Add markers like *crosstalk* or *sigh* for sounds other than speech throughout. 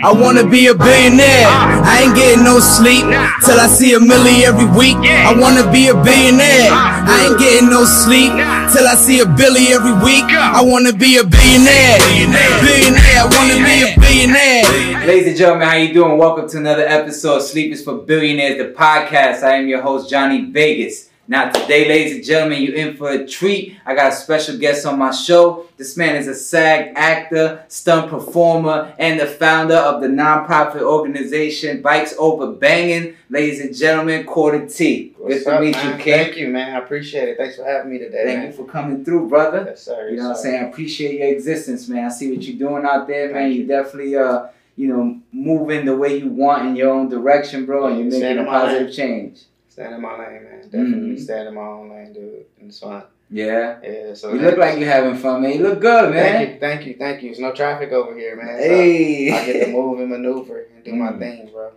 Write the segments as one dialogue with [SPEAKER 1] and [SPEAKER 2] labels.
[SPEAKER 1] I wanna be a billionaire. I ain't getting no sleep till I see a milli every week. I wanna be a billionaire. I ain't getting no sleep till I see a billy every week. I wanna be a billionaire. Billionaire. I wanna be a billionaire.
[SPEAKER 2] Ladies and gentlemen, how you doing? Welcome to another episode of Sleep is for Billionaires, the podcast. I am your host, Johnny Vegas. Now, today, ladies and gentlemen, you in for a treat. I got a special guest on my show. This man is a SAG actor, stunt performer, and the founder of the nonprofit organization Bikes Over Banging. Ladies and gentlemen, Quarter T.
[SPEAKER 3] Good to meet man? you, King. Thank you, man. I appreciate it. Thanks for having me today.
[SPEAKER 2] Thank
[SPEAKER 3] man.
[SPEAKER 2] you for coming through, brother.
[SPEAKER 3] Yes, sir.
[SPEAKER 2] You know
[SPEAKER 3] what
[SPEAKER 2] I'm saying? I appreciate your existence, man. I see what you're doing out there, man. You. you definitely uh you know, moving the way you want in your own direction, bro, and you're making a positive change.
[SPEAKER 3] Stand in my lane, man. Definitely mm-hmm. stand in my own lane, dude. And it's fun.
[SPEAKER 2] Yeah.
[SPEAKER 3] Yeah. So
[SPEAKER 2] you look like you're having fun, man. You look good, man.
[SPEAKER 3] Thank you, thank you, thank you. There's no traffic over here, man.
[SPEAKER 2] So hey.
[SPEAKER 3] I get to *laughs* move and maneuver and do mm. my thing, bro.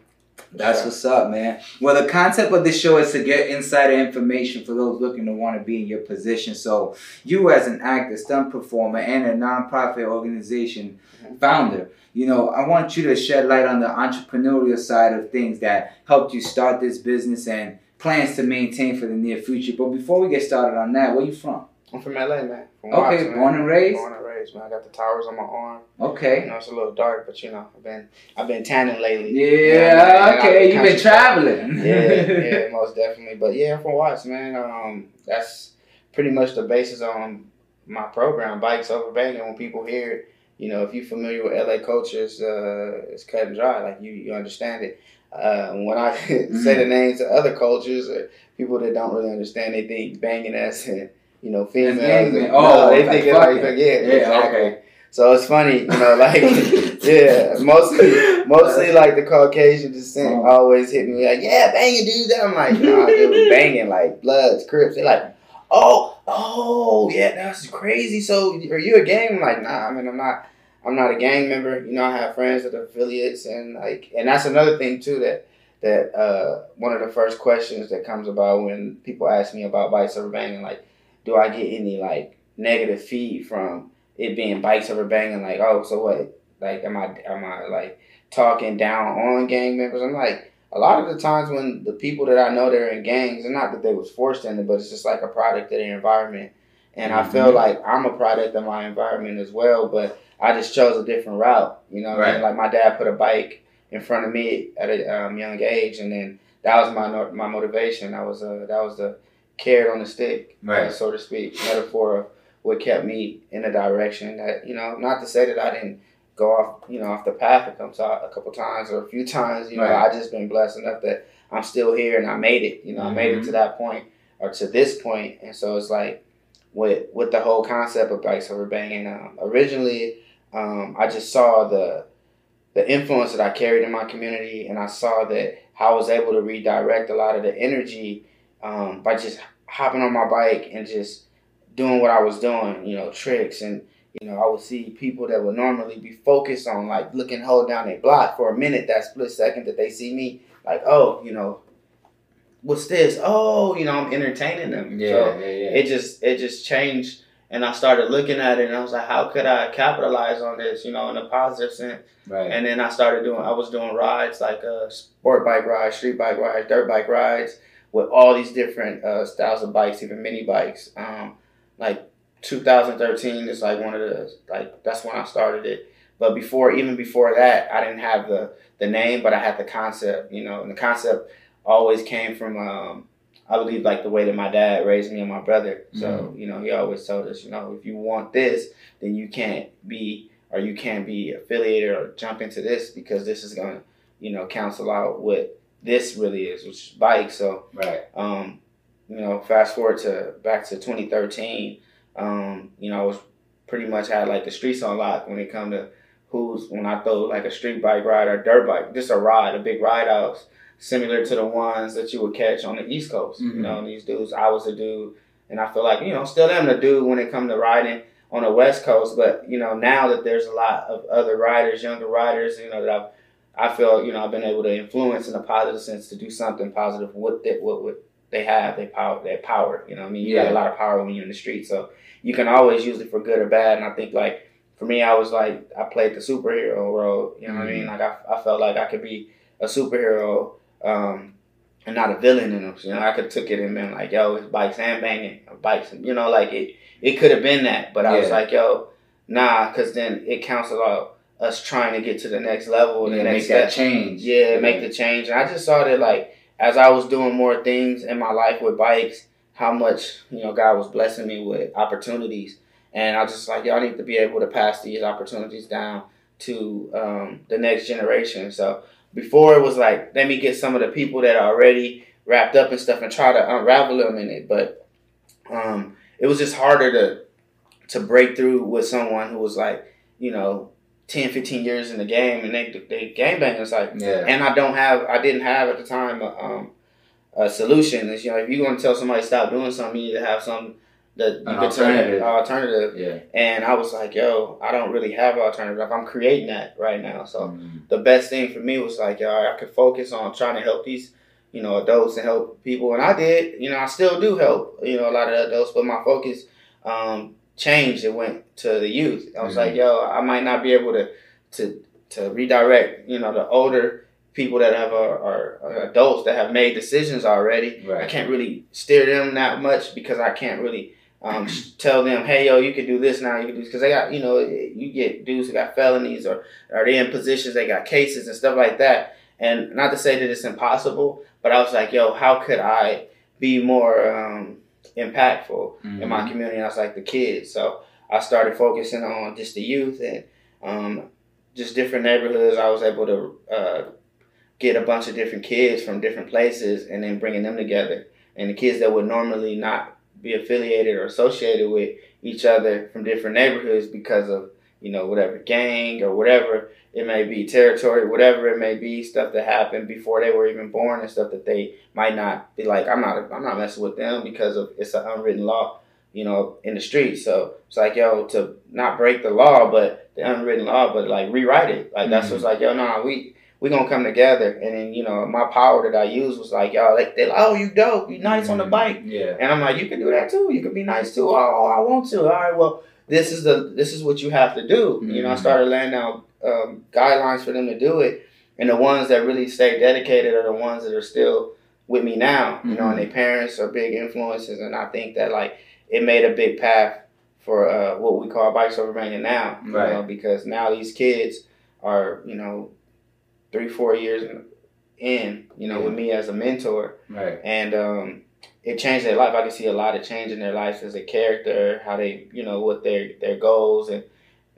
[SPEAKER 2] That's sure. what's up, man. Well, the concept of the show is to get insider information for those looking to want to be in your position. So, you as an actor, stunt performer, and a nonprofit organization mm-hmm. founder, you know, I want you to shed light on the entrepreneurial side of things that helped you start this business and plans to maintain for the near future. But before we get started on that, where you from?
[SPEAKER 3] I'm from LA, man. From
[SPEAKER 2] okay, Watson, born and raised.
[SPEAKER 3] Born and raised, man. I got the towers on my arm.
[SPEAKER 2] Okay.
[SPEAKER 3] You know, it's a little dark, but you know, I've been I've been tanning lately.
[SPEAKER 2] Yeah. You know, okay. You've been traveling.
[SPEAKER 3] yeah, yeah, *laughs* most definitely. But yeah, I'm from Watson, man. Um, that's pretty much the basis on my program, bikes over banging. When people hear it, you know, if you're familiar with LA culture, it's, uh, it's cut and dry. Like you, you understand it. Uh, when I mm-hmm. *laughs* say the names of other cultures or people that don't really understand, they think banging as and you know, females. And,
[SPEAKER 2] oh, no,
[SPEAKER 3] they think it's like, yeah, yeah, exactly. Okay. So it's funny, you know, like *laughs* yeah, mostly mostly like the Caucasian descent oh. always hit me like, yeah, banging dude. I'm like, no, nah, dude, *laughs* banging like Bloods, Crips. They're like, oh, oh, yeah, that's crazy. So are you a gang? I'm like, nah, I mean, I'm not. I'm not a gang member. You know, I have friends that are affiliates, and like, and that's another thing too that that uh, one of the first questions that comes about when people ask me about bikes over banging, like, do I get any like negative feed from it being bikes over banging? Like, oh, so what? Like, am I am I like talking down on gang members? I'm like, a lot of the times when the people that I know that are in gangs, and not that they was forced in it, but it's just like a product of their environment. And mm-hmm. I feel like I'm a product of my environment as well, but I just chose a different route. You know, right. I mean? like my dad put a bike in front of me at a um, young age, and then that was my my motivation. That was uh, that was the carrot on the stick, uh, right. uh, so to speak, metaphor of what kept me in a direction that you know. Not to say that I didn't go off, you know, off the path a couple, a couple times or a few times. You know, right. I just been blessed enough that I'm still here and I made it. You know, mm-hmm. I made it to mm-hmm. that point or to this point, and so it's like with with the whole concept of bikes over banging. Um, originally, um, I just saw the the influence that I carried in my community, and I saw that how I was able to redirect a lot of the energy um, by just hopping on my bike and just doing what I was doing, you know, tricks and you know, I would see people that would normally be focused on like looking hold down a block for a minute, that split second that they see me, like, oh, you know, what's this? Oh, you know, I'm entertaining them.
[SPEAKER 2] Yeah, so yeah, yeah.
[SPEAKER 3] It just it just changed and I started looking at it and I was like, how could I capitalize on this, you know, in a positive sense?
[SPEAKER 2] Right.
[SPEAKER 3] And then I started doing, I was doing rides like uh, sport bike rides, street bike rides, dirt bike rides with all these different uh, styles of bikes, even mini bikes. Um, like 2013 is like one of the, like, that's when I started it. But before, even before that, I didn't have the, the name, but I had the concept, you know, and the concept always came from, um, I believe like the way that my dad raised me and my brother. So, mm-hmm. you know, he always told us, you know, if you want this, then you can't be or you can't be affiliated or jump into this because this is gonna, you know, cancel out what this really is, which is bike. So
[SPEAKER 2] right.
[SPEAKER 3] um, you know, fast forward to back to twenty thirteen, um, you know, I was pretty much had like the streets on lock when it come to who's when I throw like a street bike ride or dirt bike, just a ride, a big ride house similar to the ones that you would catch on the East Coast. Mm-hmm. You know, these dudes, I was a dude, and I feel like, you know, still am the dude when it comes to riding on the West Coast. But, you know, now that there's a lot of other riders, younger riders, you know, that I've, I feel, you know, I've been able to influence in a positive sense to do something positive with it, what, what they have, they power, their power. You know, I mean, you yeah. got a lot of power when you're in the street, so you can always use it for good or bad. And I think like for me, I was like, I played the superhero role. You know what I mean?
[SPEAKER 2] Mhm.
[SPEAKER 3] Like I, I felt like I could be a superhero um, and not a villain in them. You know, I could took it and been like, yo, it's bikes and banging, or bikes. You know, like it, it could have been that, but I was like, yo, nah, because then it counts out us trying to get to the next level, and
[SPEAKER 2] Yeah, make that
[SPEAKER 3] step.
[SPEAKER 2] change.
[SPEAKER 3] Yeah, make the change. And I just saw that like as I was doing more things in my life with bikes, how much you know God was blessing me with opportunities, and I was just like, y'all need to be able to pass these opportunities down to um, the next generation. So before it was like, let me get some of the people that are already wrapped up and stuff and try to unravel them in it, but um, it was just harder to to break through with someone who was like, you know. 10, 15 years in the game and they they game bangers like
[SPEAKER 2] Yeah.
[SPEAKER 3] and I don't have, I didn't have at the time a, um, a solution. Is you know, if you're going to tell somebody stop doing something, you need to have some that you
[SPEAKER 2] An
[SPEAKER 3] could
[SPEAKER 2] alternative.
[SPEAKER 3] alternative.
[SPEAKER 2] Yeah.
[SPEAKER 3] And I was like, yo, I don't really have an alternative. Like, I'm creating that right now. So
[SPEAKER 2] Mhm.
[SPEAKER 3] the best thing for me was like, yo, I could focus on trying to help these, you know, adults and help people. And I did, you know, I still do help, you know, a lot of adults, but my focus um, changed. It went to the youth. I was
[SPEAKER 2] Mhm.
[SPEAKER 3] like, yo, I might not be able to, to, to redirect, you know, the older people that have are, are, are adults that have made decisions already. I can't really steer them that much because I can't really um, tell them, hey, yo, you can do this now. You can do because they got, you know, you get dudes who got felonies or are they in positions they got cases and stuff like that. And not to say that it's impossible, but I was like, yo, how could I be more um, impactful in my
[SPEAKER 2] Mhm.
[SPEAKER 3] community? And I was like the kids, so I started focusing on just the youth and um, just different neighborhoods. I was able to uh, get a bunch of different kids from different places and then bringing them together. And the kids that would normally not be affiliated or associated with each other from different neighborhoods because of you know whatever gang or whatever it may be territory whatever it may be stuff that happened before they were even born and stuff that they might not be like i'm not i'm not messing with them because of it's an unwritten law you know in the streets so it's like yo to not break the law but the unwritten law but like rewrite it like that's
[SPEAKER 2] Mhm.
[SPEAKER 3] what's like yo no we we gonna come together and then you know my power that i use was like y'all like they like oh you dope you nice on the
[SPEAKER 2] Mhm.
[SPEAKER 3] bike
[SPEAKER 2] Yeah.
[SPEAKER 3] and I'm like, you can do that too. You can be nice too. Oh, I want to. All right, well, this is the this is what you have to do. You know, I
[SPEAKER 2] Mhm.
[SPEAKER 3] started laying out um, guidelines for them to do it, and the ones that really stay dedicated are the ones that are still with me now. You know, and
[SPEAKER 2] Mhm.
[SPEAKER 3] their parents are big influences, and I think that like it made a big path for uh, what we call bikes over banging now. You
[SPEAKER 2] Right.
[SPEAKER 3] know, because now these kids are you know three four years in. You know,
[SPEAKER 2] Yeah.
[SPEAKER 3] with me as a mentor
[SPEAKER 2] Right.
[SPEAKER 3] and um, it changed their life. I can see a lot of change in their life as a character, how they, you know, what their their goals and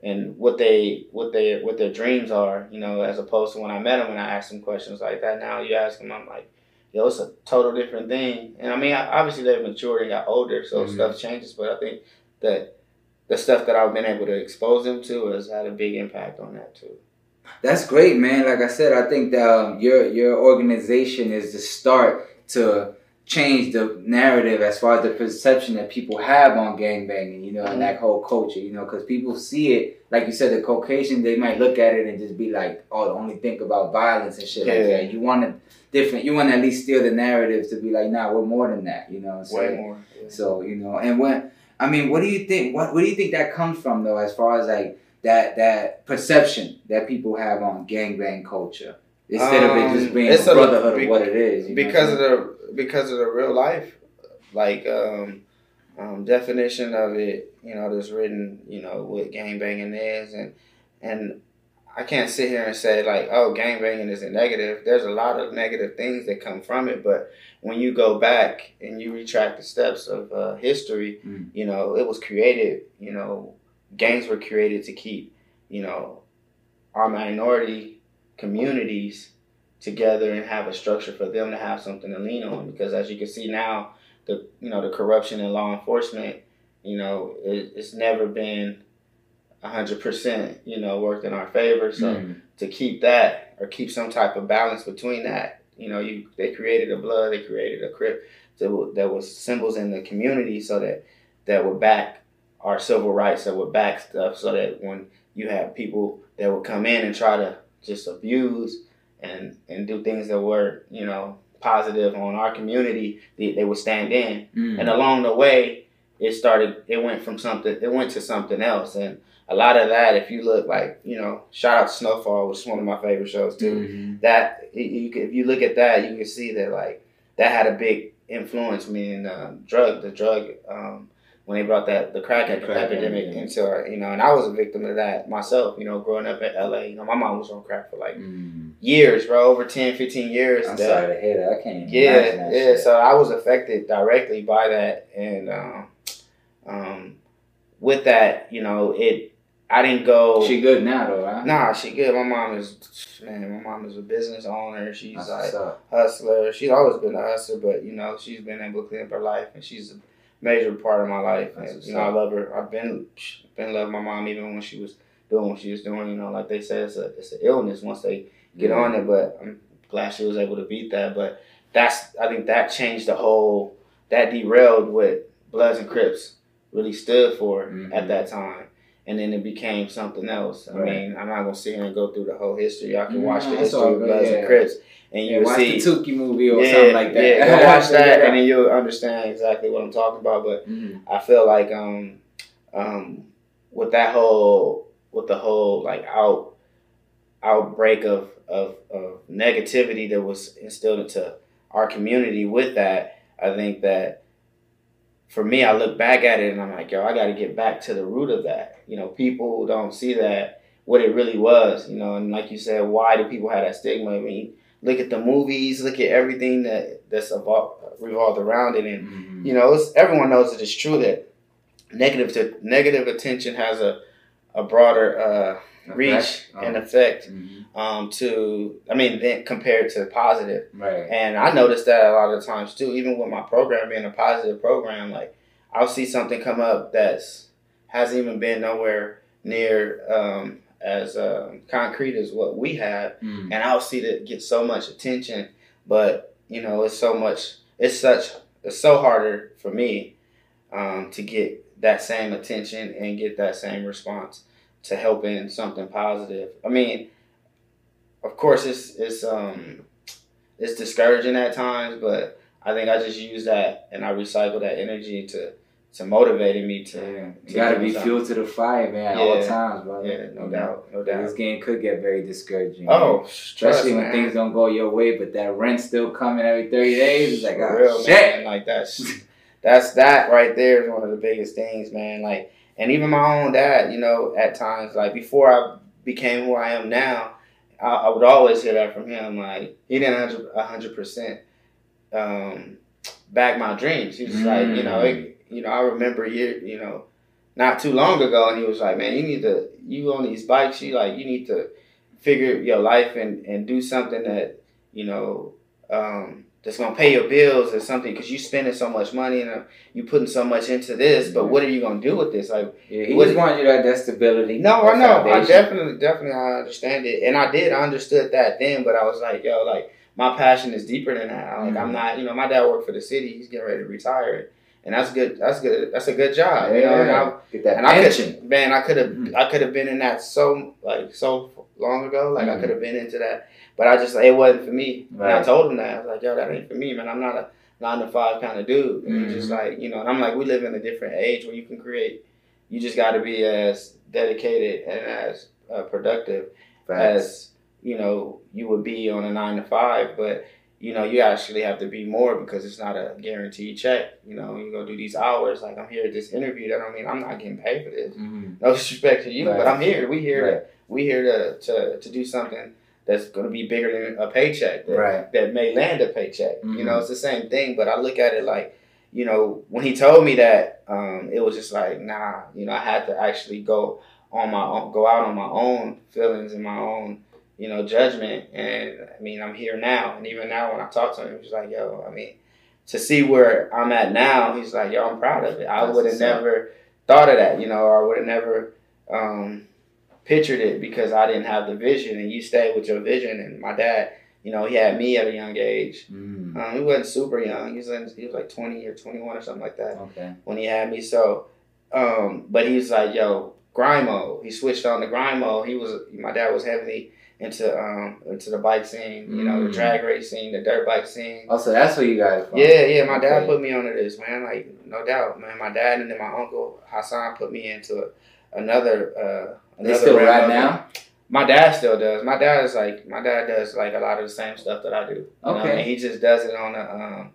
[SPEAKER 3] and what they what their what their dreams are. You know, as opposed to when I met them and I asked them questions like that. Now you ask them, I'm like, yo, it's a total different thing. And I mean, obviously they've matured and got older, so
[SPEAKER 2] Mhm.
[SPEAKER 3] stuff changes. But I think that the stuff that I've been able to expose them to has had a big impact on that too.
[SPEAKER 2] That's great, man. Like I said, I think that um, your your organization is the start to change the narrative as far as the perception that people have on gangbanging, you know, and that whole culture, you know, because people see it, like you said, the Caucasian, they might look at it and just be like, oh, only think about violence and shit like that. You want to different, you want to at least steal the narrative to be like, nah, we're more than that, you know I'm
[SPEAKER 3] Way more. yeah.
[SPEAKER 2] So you know, and when I mean, what do you think? What What do you think that comes from though, as far as like that that perception that people have on gangbang culture instead of it just
[SPEAKER 3] Um,
[SPEAKER 2] being
[SPEAKER 3] it's
[SPEAKER 2] a brotherhood
[SPEAKER 3] be-
[SPEAKER 2] of what it is?
[SPEAKER 3] because of the because of the real life like um, um, definition of it you know that's written you know what gang banging is and and I can't sit here and say like oh gang banging is a negative there's a lot of negative things that come from it but when you go back and you retract the steps of uh, history
[SPEAKER 2] Mm.
[SPEAKER 3] you know it was created you know gangs were created to keep you know our minority communities together and have a structure for them to have something to lean on because as you can see now the you know the corruption in law enforcement you know it, it's never been 100% you know worked in our favor so
[SPEAKER 2] Mm.
[SPEAKER 3] to keep that or keep some type of balance between that you know you they created a blood they created a crip that, that was symbols in the community so that that would back our civil rights that would back stuff so that when you have people that would come in and try to just abuse and and do things that were you know positive on our community they, they would stand in
[SPEAKER 2] Mm.
[SPEAKER 3] and along the way it started it went from something it went to something else and a lot of that, if you look like, you know, shout out to Snowfall, which is one of my favorite shows too.
[SPEAKER 2] Mhm.
[SPEAKER 3] That you, if you look at that, you can see that like that had a big influence. Meaning, uh, drug, the drug, um, when they brought that the crack, ep-
[SPEAKER 2] Crack
[SPEAKER 3] epidemic
[SPEAKER 2] epidemic.
[SPEAKER 3] into our, you know, and I was a victim of that myself. You know, growing up in L.A., you know, my mom was on crack for like
[SPEAKER 2] Mm.
[SPEAKER 3] years, bro, over 10, 15 years.
[SPEAKER 2] I'm
[SPEAKER 3] That-
[SPEAKER 2] sorry to hear that. I can't
[SPEAKER 3] yeah, yeah.
[SPEAKER 2] shit.
[SPEAKER 3] So I was affected directly by that, and um, um, with that, you know, it. I didn't go.
[SPEAKER 2] she good now though, right?
[SPEAKER 3] Nah, she good. My mom is man. My mom is a business owner. She's
[SPEAKER 2] That's
[SPEAKER 3] like hustler. She's always been a hustler, but you know, she's been able to clean up her life, and she's a major part of my life. And you know, I love her. I've been been loving my mom even when she was doing what she was doing. You know, like they say, it's a it's an illness once they get
[SPEAKER 2] Yeah.
[SPEAKER 3] on it. But I'm glad she was able to beat that. But that's I think that changed the whole. That derailed what Bloods and Crips really stood for
[SPEAKER 2] Mhm.
[SPEAKER 3] at that time. And then it became something else. I
[SPEAKER 2] Right.
[SPEAKER 3] mean, I'm not gonna sit here and go through the whole history. Y'all can watch the
[SPEAKER 2] that's
[SPEAKER 3] history of
[SPEAKER 2] good,
[SPEAKER 3] Bloods
[SPEAKER 2] yeah.
[SPEAKER 3] and Crips, and you'll
[SPEAKER 2] watch
[SPEAKER 3] see.
[SPEAKER 2] the Tookie movie or
[SPEAKER 3] yeah,
[SPEAKER 2] something like that.
[SPEAKER 3] yeah, go *laughs* watch that,
[SPEAKER 2] Yeah.
[SPEAKER 3] and then you'll understand exactly what I'm talking about. But
[SPEAKER 2] Mhm.
[SPEAKER 3] I feel like um um with that whole with the whole like out outbreak of of, of negativity that was instilled into our community with that, I think that for me I look back at it and I'm like, yo, I gotta get back to the root of that. You know, people don't see that what it really was, you know, and like you said, why do people have that stigma? I mean, look at the movies, look at everything that that's about revolved around it and
[SPEAKER 2] Mhm.
[SPEAKER 3] you know, it's, everyone knows that it's true that negative to, negative attention has a a broader uh, reach?
[SPEAKER 2] Oh.
[SPEAKER 3] and effect
[SPEAKER 2] Mhm.
[SPEAKER 3] um, to I mean then compared to positive.
[SPEAKER 2] Right.
[SPEAKER 3] And I noticed that a lot of times too, even with my program being a positive program, like I'll see something come up that's hasn't even been nowhere near um, as um, concrete as what we have
[SPEAKER 2] Mm.
[SPEAKER 3] and I'll see that get so much attention, but you know, it's so much, it's such, it's so harder for me um, to get that same attention and get that same response to helping something positive. I mean, of course, it's it's um it's discouraging at times, but I think I just use that and I recycle that energy to to motivating me to.
[SPEAKER 2] Yeah.
[SPEAKER 3] to
[SPEAKER 2] You gotta be fuel to the fire, man, at all times, brother.
[SPEAKER 3] Yeah, no
[SPEAKER 2] You
[SPEAKER 3] doubt, no doubt.
[SPEAKER 2] This game could get very discouraging. man.
[SPEAKER 3] Oh,
[SPEAKER 2] especially
[SPEAKER 3] trust,
[SPEAKER 2] when
[SPEAKER 3] man.
[SPEAKER 2] things don't go your way, but that rent still coming every thirty days. It's like, oh,
[SPEAKER 3] real,
[SPEAKER 2] shit.
[SPEAKER 3] man. Like that's that's that right there is one of the biggest things, man. Like, and even my own dad, you know, at times, like before I became who I am now, I, I would always hear that from him. Like, he didn't a hundred percent um, back my dreams. He was like, you know,
[SPEAKER 2] Mm.
[SPEAKER 3] it, you know, I remember year, you know, not too long ago, and he was like, man, you need to, you on these bikes, you like, you need to figure your life and and do something that, you know. Um, that's gonna pay your bills or something because you're spending so much money and uh, you putting so much into this. But what are you gonna do with this? Like,
[SPEAKER 2] Yeah, he just wanted you to have that stability.
[SPEAKER 3] no,
[SPEAKER 2] that
[SPEAKER 3] I know, I definitely, definitely, I understand it, and I did, I understood that then. But I was like, yo, like my passion is deeper than that. Like, I'm
[SPEAKER 2] Mhm.
[SPEAKER 3] not, you know, my dad worked for the city. He's getting ready to retire, and that's good. That's good. That's a good job.
[SPEAKER 2] Yeah,
[SPEAKER 3] You know, and I,
[SPEAKER 2] get that
[SPEAKER 3] and I could, man, I could have,
[SPEAKER 2] Mhm.
[SPEAKER 3] I could have been in that so like so long ago. Like I
[SPEAKER 2] Mhm.
[SPEAKER 3] could have been into that, but I just it wasn't for me. And I told him that I was like, yo, that ain't for me, man. I'm not a nine to five kind of dude. And he's just like, you know, and I'm like, we live in a different age where you can create. You just got to be as dedicated and as uh, productive
[SPEAKER 2] Facts.
[SPEAKER 3] as you know you would be on a nine to five, but you know you actually have to be more because it's not a guaranteed check. You know, you go do these hours. Like I'm here at this interview. That don't mean I'm not getting paid for this.
[SPEAKER 2] Mhm.
[SPEAKER 3] No disrespect to you,
[SPEAKER 2] Right.
[SPEAKER 3] but I'm here. We here.
[SPEAKER 2] Right.
[SPEAKER 3] To, we here to, to to do something that's going to be bigger than a paycheck. That,
[SPEAKER 2] Right.
[SPEAKER 3] That may land a paycheck. You
[SPEAKER 2] Mhm.
[SPEAKER 3] know, it's the same thing. But I look at it like, you know, when he told me that, um, it was just like, nah. You know, I had to actually go on my own, go out on my own feelings and my own, you know, judgment. And I mean, I'm here now, and even now when I talk to him, he's like, yo, I mean, to see where I'm at now, he's like, yo, I'm proud of it. I would have never thought of that, you know, or I would have never um, pictured it because I didn't have the vision, and you stay with your vision. And my dad, you know, he had me at a young age.
[SPEAKER 2] Mm.
[SPEAKER 3] Um, he wasn't super young. He was in, he was like 20 or 21 or something like that
[SPEAKER 2] Okay.
[SPEAKER 3] when he had me. So, um, but he was like, "Yo, grind mode." He switched on the grind mode. He was my dad was heavily into um into the bike scene, you know, the
[SPEAKER 2] Mm.
[SPEAKER 3] drag race scene, the dirt bike scene.
[SPEAKER 2] Oh, so that's where you guys from.
[SPEAKER 3] Yeah, yeah. My dad
[SPEAKER 2] Okay.
[SPEAKER 3] put me onto this, man. Like no doubt, man. My dad and then my uncle Hassan put me into another. Uh,
[SPEAKER 2] They still ride now?
[SPEAKER 3] My dad still does. My dad is like my dad does like a lot of the same stuff that I do. You know,
[SPEAKER 2] Okay.
[SPEAKER 3] and he just does it on a um,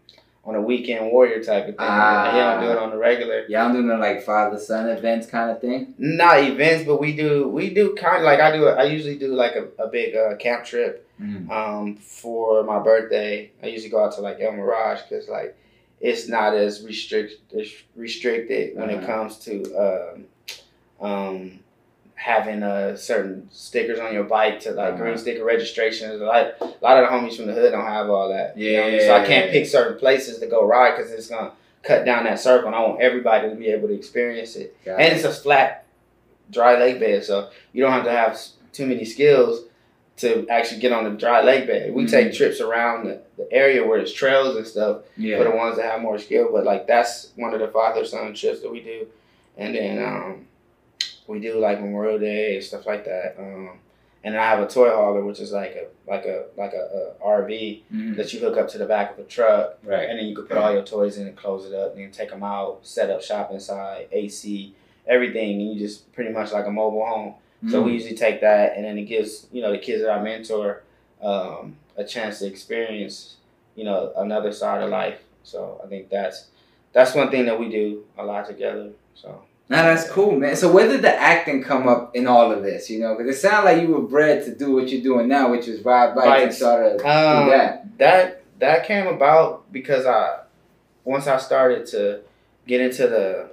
[SPEAKER 3] on a weekend warrior type of thing.
[SPEAKER 2] Ah.
[SPEAKER 3] he don't do it on the regular.
[SPEAKER 2] Y'all doing the like father son events kind of thing?
[SPEAKER 3] Not events, but we do we do kind of like I do. I usually do like a, a big uh, camp trip
[SPEAKER 2] Mm.
[SPEAKER 3] um, for my birthday. I usually go out to like El Mirage because like it's not as restrict restricted when it
[SPEAKER 2] Uh-huh.
[SPEAKER 3] comes to um, um, having uh, certain stickers on your bike to like
[SPEAKER 2] Uh-huh.
[SPEAKER 3] green sticker registrations. Like a lot of the homies from the hood don't have all that. you know I mean? so I can't pick certain places to go ride because it's gonna cut down that circle. And I want everybody to be able to experience it.
[SPEAKER 2] Got
[SPEAKER 3] And
[SPEAKER 2] it.
[SPEAKER 3] it's a flat, dry lake bed, so you don't have to have too many skills to actually get on the dry lake bed. We take
[SPEAKER 2] Mhm.
[SPEAKER 3] trips around the, the area where there's trails and stuff for the ones that have more skill. But like that's one of the father son trips that we do, and then um, we do like Memorial Day and stuff like that. Um, and I have a toy hauler, which is like a like a like a, a RV
[SPEAKER 2] Mhm.
[SPEAKER 3] that you hook up to the back of a truck
[SPEAKER 2] Right.
[SPEAKER 3] and then you can put all your toys in and close it up and then take them out, set up shop inside, AC, everything, and you just pretty much like a mobile home. So
[SPEAKER 2] Mm.
[SPEAKER 3] we usually take that, and then it gives you know the kids that I mentor um, a chance to experience you know another side of life. So I think that's that's one thing that we do a lot together. So
[SPEAKER 2] Now that's cool, man. So where did the acting come up in all of this? You know, because it sounded like you were bred to do what you're doing now, which is ride bikes, and sort of
[SPEAKER 3] Um,
[SPEAKER 2] do that.
[SPEAKER 3] that that came about because I once I started to get into the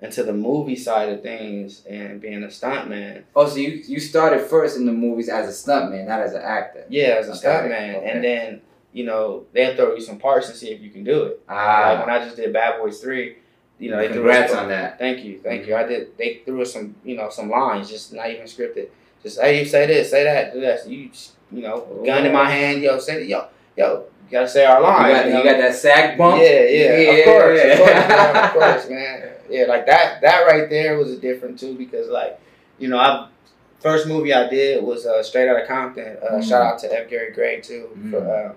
[SPEAKER 3] into the movie side of things and being a stuntman.
[SPEAKER 2] Oh, so you you started first in the movies as a stuntman, not as an actor.
[SPEAKER 3] Yeah, as a
[SPEAKER 2] Okay,
[SPEAKER 3] stuntman,
[SPEAKER 2] okay.
[SPEAKER 3] and then you know they'll throw you some parts and see if you can do it. Like
[SPEAKER 2] Ah,
[SPEAKER 3] when I just did Bad Boys Three, you know, they
[SPEAKER 2] congrats on that.
[SPEAKER 3] Thank you, thank you. I did. They threw us some, you know, some lines, just not even scripted. Just hey, you say this, say that, do that. You, you know, gun in my hand, yo, say yo, yo, you gotta say our
[SPEAKER 2] You
[SPEAKER 3] line.
[SPEAKER 2] got,
[SPEAKER 3] you
[SPEAKER 2] you got that sag bump.
[SPEAKER 3] Yeah, yeah,
[SPEAKER 2] Yeah,
[SPEAKER 3] of course,
[SPEAKER 2] yeah.
[SPEAKER 3] of course, man, of course, man. Yeah, like that. That right there was a different too because, like, you know, I first movie I did was uh, Straight Outta Compton. Uh,
[SPEAKER 2] Mm.
[SPEAKER 3] Shout out to F. Gary Gray too for
[SPEAKER 2] Mm.
[SPEAKER 3] uh,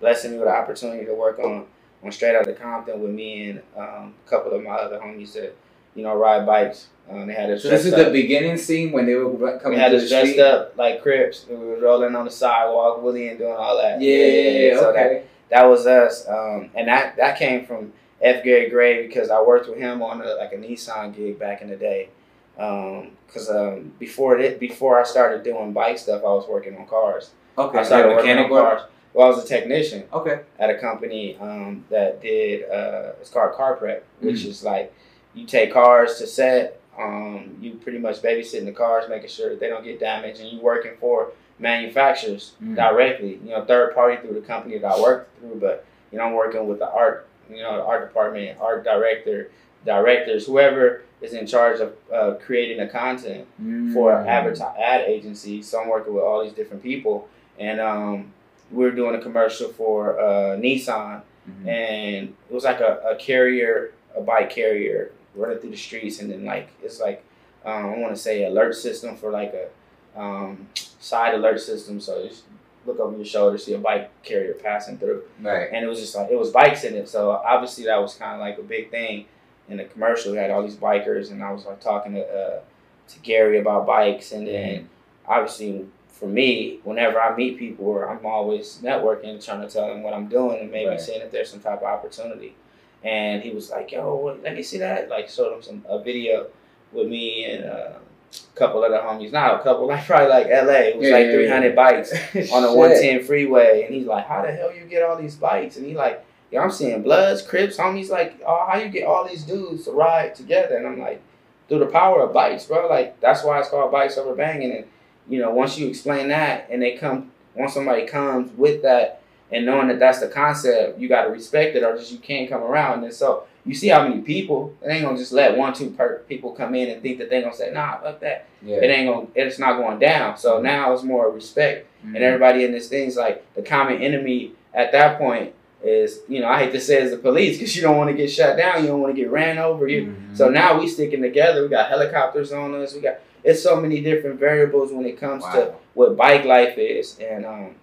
[SPEAKER 3] blessing me with the opportunity to work on on Straight Outta Compton with me and um, a couple of my other homies that you know ride bikes. Um, they had us
[SPEAKER 2] So this is
[SPEAKER 3] dressed
[SPEAKER 2] the beginning scene when they were coming
[SPEAKER 3] had us
[SPEAKER 2] the
[SPEAKER 3] dressed
[SPEAKER 2] street.
[SPEAKER 3] up like Crips. We were rolling on the sidewalk, Willie and doing all that.
[SPEAKER 2] Yeah, yeah, yeah.
[SPEAKER 3] So that,
[SPEAKER 2] okay.
[SPEAKER 3] that was us, um, and that that came from F. Gary Gray because I worked with him on a, like a Nissan gig back in the day. Because um, before it, before I started doing bike stuff, I was working on cars.
[SPEAKER 2] Okay.
[SPEAKER 3] I started
[SPEAKER 2] like
[SPEAKER 3] working on cars. Well, I was a technician
[SPEAKER 2] Okay.
[SPEAKER 3] at a company um, that did uh, it's called Car Prep, which
[SPEAKER 2] Mm.
[SPEAKER 3] is like you take cars to set. Um, you pretty much babysitting the cars, making sure that they don't get damaged, and you working for manufacturers
[SPEAKER 2] Mm.
[SPEAKER 3] directly. You know, third party through the company that I work through, but you know, I'm working with the art, you know, the art department, art director, directors, whoever is in charge of uh, creating the content for
[SPEAKER 2] Mm.
[SPEAKER 3] advertise ad agencies. So I'm working with all these different people, and um, we were doing a commercial for uh, Nissan,
[SPEAKER 2] Mhm.
[SPEAKER 3] and it was like a, a carrier, a bike carrier running through the streets, and then like it's like um, I want to say alert system for like a um, side alert system. So you just look over your shoulder, see a bike carrier passing through,
[SPEAKER 2] Right.
[SPEAKER 3] and it was just like it was bikes in it. So obviously that was kind of like a big thing in the commercial. We had all these bikers, and I was like talking to uh, to Gary about bikes, and then obviously for me, whenever I meet people, I'm always networking, trying to tell them what I'm doing, and maybe
[SPEAKER 2] Right.
[SPEAKER 3] seeing if there's some type of opportunity. And he was like, "Yo, what, let me see that." Like showed him some a video with me and uh, a couple other homies. Not a couple, *laughs* like probably like L.A. It was
[SPEAKER 2] Yeah,
[SPEAKER 3] like
[SPEAKER 2] yeah,
[SPEAKER 3] 300
[SPEAKER 2] yeah.
[SPEAKER 3] bikes *laughs* on a
[SPEAKER 2] Shit.
[SPEAKER 3] 110 freeway, and he's like, "How the hell you get all these bikes?" And he like, "Yeah, I'm seeing Bloods, Crips, homies. Like, oh, how you get all these dudes to ride together?" And I'm like, "Through the power of bikes, bro. Like, that's why it's called bikes over banging." And you know, once you explain that, and they come, once somebody comes with that, and knowing that that's the concept, you got to respect it, or just you can't come around. And so you see how many people, they ain't gonna just let one, two per people come in and think that they gonna say, "Nah, fuck that."
[SPEAKER 2] Yeah.
[SPEAKER 3] It ain't gonna, it's not going down. So now it's more respect
[SPEAKER 2] Mhm.
[SPEAKER 3] and everybody in this thing's like the common enemy at that point is you know I hate to say it's the police because you don't want to get shut down, you don't want to get ran over. You
[SPEAKER 2] Mhm.
[SPEAKER 3] so now we sticking together. We got helicopters on us. We got it's so many different variables when it comes to what bike life is, and um,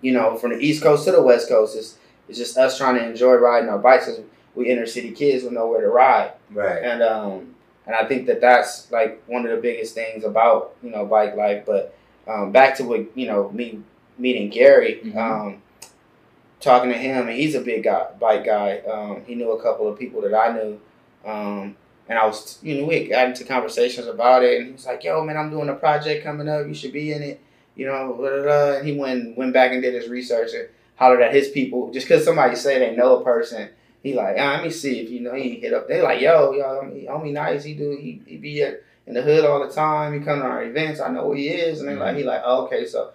[SPEAKER 3] you know from the East Coast to the West Coast, it's it's just us trying to enjoy riding our bikes. 'cause we inner city kids with nowhere to ride.
[SPEAKER 2] Right.
[SPEAKER 3] And um, and I think that that's like one of the biggest things about you know bike life. But um, back to what you know me meeting Gary,
[SPEAKER 2] Mhm.
[SPEAKER 3] um, talking to him, and he's a big guy, bike guy. Um, he knew a couple of people that I knew, um, and I was you know we got into conversations about it, and he was like, "Yo, man, I'm doing a project coming up. You should be in it." You know, blah, blah, blah. and he went went back and did his research and hollered at his people just because somebody say they know a person. He like, ah, let me see if you know. He hit up. They like, yo, yo, homie, nice. He do. He, he be at, in the hood all the time. He come to our events. I know who he is. And they like, he like, oh, okay. So,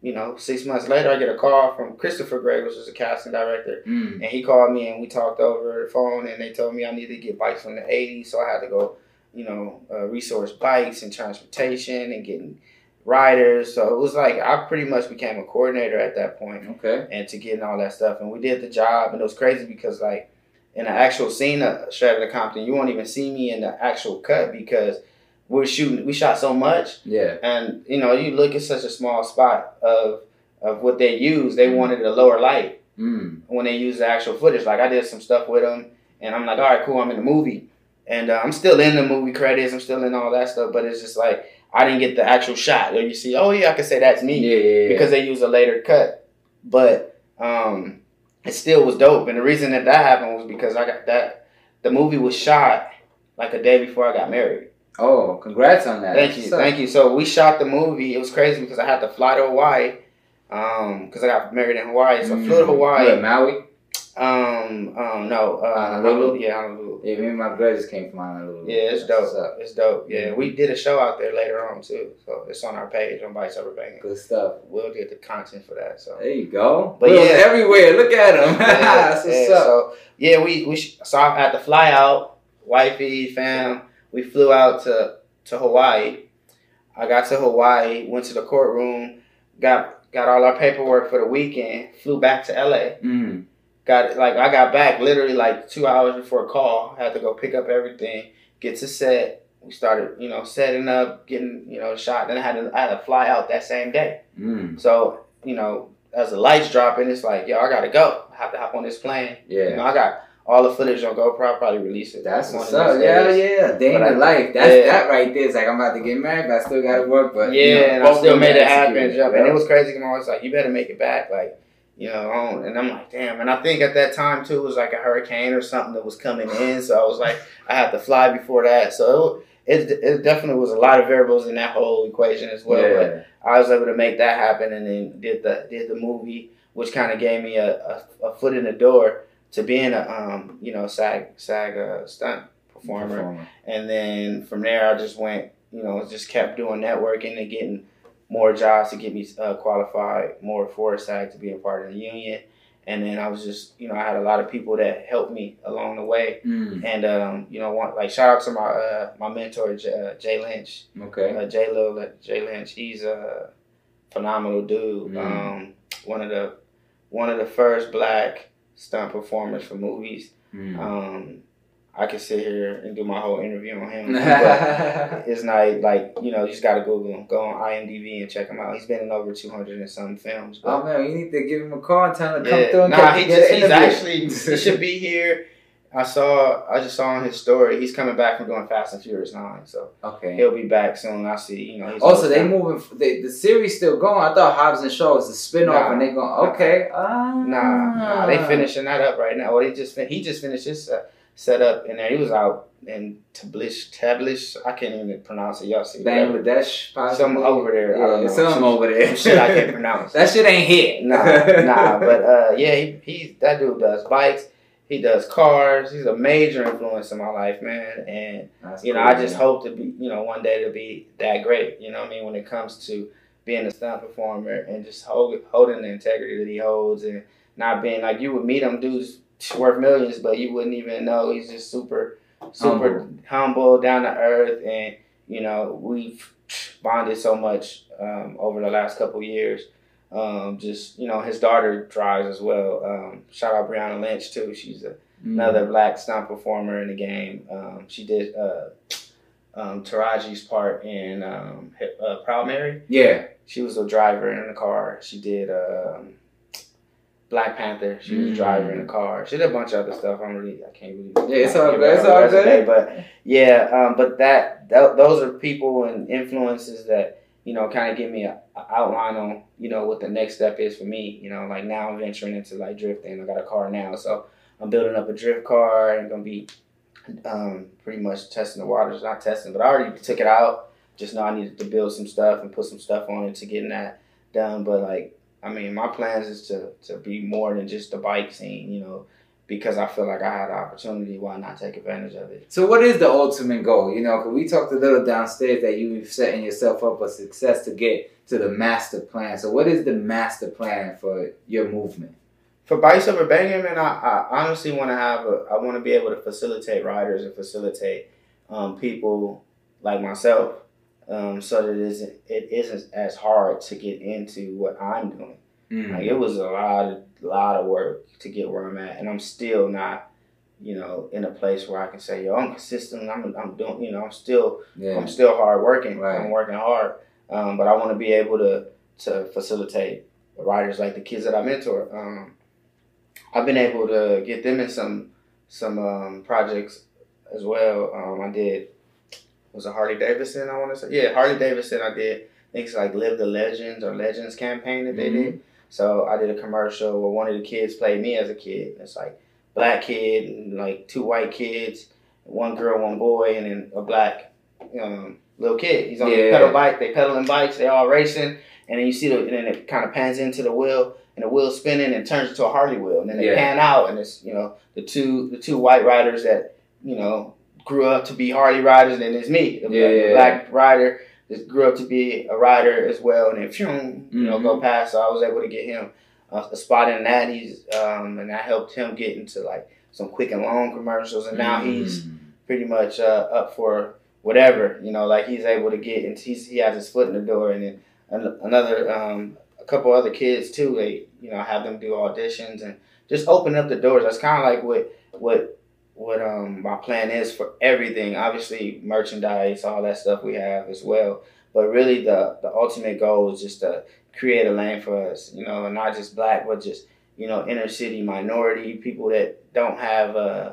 [SPEAKER 3] you know, six months later, I get a call from Christopher Gray, which is a casting director,
[SPEAKER 2] Mm.
[SPEAKER 3] and he called me and we talked over the phone. And they told me I needed to get bikes from the '80s, so I had to go, you know, uh, resource bikes and transportation and getting riders. So it was like I pretty much became a coordinator at that point
[SPEAKER 2] Okay.
[SPEAKER 3] and to getting all that stuff. And we did the job, and it was crazy because like in the actual scene of Straight Outta Compton, you won't even see me in the actual cut because we're shooting. We shot so much,
[SPEAKER 2] Yeah.
[SPEAKER 3] and you know, you look at such a small spot of of what they use. They
[SPEAKER 2] Mhm.
[SPEAKER 3] wanted a lower light
[SPEAKER 2] Mm.
[SPEAKER 3] when they use the actual footage. Like I did some stuff with them, and I'm like, all right, cool, I'm in the movie, and uh, I'm still in the movie credits. I'm still in all that stuff, but it's just like I didn't get the actual shot. Or you see, oh yeah, I can say that's me
[SPEAKER 2] Yeah, yeah, yeah.
[SPEAKER 3] because they use a later cut. But um, it still was dope. And the reason that that happened was because I got that the movie was shot like a day before I got married.
[SPEAKER 2] Oh, congrats on that.
[SPEAKER 3] Thank you, thank you. So we shot the movie. It was crazy because I had to fly to Hawaii um because I got married in Hawaii. So I flew to Hawaii.
[SPEAKER 2] Yeah, Maui.
[SPEAKER 3] Um, um, no, uh,
[SPEAKER 2] Honolulu?
[SPEAKER 3] Yeah, Honolulu.
[SPEAKER 2] Yeah, me and my brother just came from Honolulu.
[SPEAKER 3] Yeah, it's
[SPEAKER 2] That's
[SPEAKER 3] dope. It's dope. Yeah,
[SPEAKER 2] Mhm.
[SPEAKER 3] we did a show out there later on too, so it's on our page on Bikes Over Banging.
[SPEAKER 2] Good stuff.
[SPEAKER 3] We'll get the content for that. So
[SPEAKER 2] There you go.
[SPEAKER 3] But
[SPEAKER 2] But yeah, everywhere. Look at them.
[SPEAKER 3] yeah, *laughs* yeah,
[SPEAKER 2] up.
[SPEAKER 3] So yeah, we we sh- so I had to fly out, wifey, fam. We flew out to to Hawaii. I got to Hawaii, went to the courtroom, got got all our paperwork for the weekend, flew back to LA.
[SPEAKER 2] Mm.
[SPEAKER 3] Got like I got back literally like two hours before call. Had to go pick up everything, get to set. We started, you know, setting up, getting, you know, shot. Then I had to I had to fly out that same day.
[SPEAKER 2] Mm.
[SPEAKER 3] So, you know, as the lights dropping, it's like, yo, I gotta go. I have to hop on this plane. You
[SPEAKER 2] Yeah.
[SPEAKER 3] know, I got all the footage on GoPro. I'll probably release it.
[SPEAKER 2] That's
[SPEAKER 3] one
[SPEAKER 2] what's up. Yeah, yeah. Day in the life. That's
[SPEAKER 3] yeah.
[SPEAKER 2] that right there. It's like I'm about to get married, but I still gotta work. But
[SPEAKER 3] Yeah,
[SPEAKER 2] you know,
[SPEAKER 3] and I still made it happen.
[SPEAKER 2] it,
[SPEAKER 3] And it was crazy. Because I'm always like, you better make it back. Like, you know, and I'm like, damn. And I think at that time too, it was like a hurricane or something that was coming in. So I was like, I had to fly before that. So it, it definitely was a lot of variables in that whole equation as well. But. I was able to make that happen, and then did the did the movie, which kind of gave me a, a, a foot in the door to being a um you know SAG SAG uh, stunt performer,
[SPEAKER 2] Performer.
[SPEAKER 3] and then from there I just went you know just kept doing networking and getting more jobs to get me uh, qualified more for SAG to be a part of the union, and then I was just you know I had a lot of people that helped me along the way,
[SPEAKER 2] Mm.
[SPEAKER 3] and um you know one like shout out to my uh, my mentor J, uh, Jay Lynch.
[SPEAKER 2] Okay.
[SPEAKER 3] Uh, J Lil, Jay Lynch, he's a phenomenal dude.
[SPEAKER 2] Mm.
[SPEAKER 3] Um, one of the one of the first black stunt performers for movies.
[SPEAKER 2] Mm.
[SPEAKER 3] Um, I could sit here and do my whole interview on him. but *laughs* it's not like you know you just gotta Google him, go on IMDb and check him out. He's been in over two hundred and some films. but-
[SPEAKER 2] oh man, you need to give him a call and tell him to come
[SPEAKER 3] yeah.
[SPEAKER 2] through and
[SPEAKER 3] Nah,
[SPEAKER 2] get,
[SPEAKER 3] he just he's actually he should be *laughs* here. I saw I just saw on his story. He's coming back from doing Fast and Furious Nine, so
[SPEAKER 2] Okay.
[SPEAKER 3] he'll be back soon. I see. You know. He's
[SPEAKER 2] Also,
[SPEAKER 3] always
[SPEAKER 2] they
[SPEAKER 3] down.
[SPEAKER 2] moving. They, the series still going. I thought Hobbs and Shaw was a spin off,
[SPEAKER 3] Nah.
[SPEAKER 2] and they going okay. Ah.
[SPEAKER 3] Nah, nah, they finishing that up right now. Well, he just he just finished his uh, setup, and then he was out in Tablish, Tablish. I can't even pronounce it. Y'all see.
[SPEAKER 2] Bangladesh, possibly.
[SPEAKER 3] Something over there. I don't
[SPEAKER 2] Yeah, something
[SPEAKER 3] Some-
[SPEAKER 2] over there.
[SPEAKER 3] shit I can't *laughs* pronounce.
[SPEAKER 2] that shit ain't here.
[SPEAKER 3] Nah, nah, but uh, yeah, he, he that dude does bikes. He does cars. He's a major influence in my life, man. And
[SPEAKER 2] That's
[SPEAKER 3] you know,
[SPEAKER 2] cool,
[SPEAKER 3] I just
[SPEAKER 2] man.
[SPEAKER 3] hope to be, you know, one day to be that great. You know what I mean? When it comes to being a stunt performer and just hold, holding the integrity that he holds and not being like you would meet him dudes worth millions, but you wouldn't even know he's just super, super humble, down to earth, and you know we've bonded so much um, over the last couple years. Um, just you know, his daughter drives as well. Um, shout out Brianna Lynch too. She's a
[SPEAKER 2] Mm.
[SPEAKER 3] another black stunt performer in the game. Um, she did uh, um, Taraji's part in um, uh, Proud Mary.
[SPEAKER 2] Yeah.
[SPEAKER 3] She was a driver in the car. She did um, Black Panther. She was
[SPEAKER 2] Mm.
[SPEAKER 3] driver in the car. She did a bunch of other stuff. I'm really, I can't really.
[SPEAKER 2] Yeah, it's all good, it's all good.
[SPEAKER 3] But yeah, um, but that, th- those are people and influences that you know kind of give me a, a outline on you know what the next step is for me. You know, like now I'm venturing into like drifting. I got a car now, so I'm building up a drift car and gonna be um, pretty much testing the waters. Not testing, but I already took it out. Just know I needed to build some stuff and put some stuff on it to getting that done. But like, I mean, my plans is to to be more than just the bike scene. You know, because I feel like I had the opportunity. Why not take advantage of it?
[SPEAKER 2] So what is the ultimate goal? You know, we talked a little downstairs that you've setting yourself up for success to get to the master plan. So what is the master plan for your movement?
[SPEAKER 3] For Over Banging, man, I, I honestly want to have a, I want to be able to facilitate riders and facilitate um, people like myself um, so that it isn't, it isn't as hard to get into what I'm doing.
[SPEAKER 2] Mm.
[SPEAKER 3] Like it was a lot of lot of work to get where I'm at, and I'm still not, you know, in a place where I can say, yo, I'm consistent. I'm I'm doing, you know, I'm still
[SPEAKER 2] Yeah.
[SPEAKER 3] I'm still hard working.
[SPEAKER 2] Right.
[SPEAKER 3] I'm working hard, um, but I want to be able to to facilitate writers like the kids that I mentor. Um, I've been able to get them in some some um, projects as well. Um, I did was it Harley Davidson? I want to say yeah, Harley Davidson. I did. I think it's like Live the Legends or Legends campaign that they
[SPEAKER 2] Mhm.
[SPEAKER 3] did. So I did a commercial where one of the kids played me as a kid. It's like black kid and like two white kids, one girl, one boy, and then a black um, little kid. He's on
[SPEAKER 2] Yeah.
[SPEAKER 3] pedal bike. They pedaling bikes. They all racing, and then you see the and then it kind of pans into the wheel, and the wheel spinning and turns into a Harley wheel, and then they
[SPEAKER 2] Yeah.
[SPEAKER 3] pan out, and it's you know the two the two white riders that you know grew up to be Harley riders, and then it's me, the,
[SPEAKER 2] Yeah, yeah.
[SPEAKER 3] black rider that grew up to be a rider as well, and then phew, you know
[SPEAKER 2] Mhm.
[SPEAKER 3] go past. So I was able to get him a, a spot in that. He's um, and I helped him get into like some Quicken Loans commercials, and now he's
[SPEAKER 2] Mm.
[SPEAKER 3] pretty much uh, up for whatever you know. Like he's able to get and He's, he has his foot in the door, and then another um, a couple other kids too. They you know have them do auditions and just open up the doors. That's kind of like what what what um my plan is for everything. Obviously, merchandise, all that stuff we have as well. But really, the the ultimate goal is just to create a lane for us, you know, and not just black, but just you know inner city minority people that don't have uh,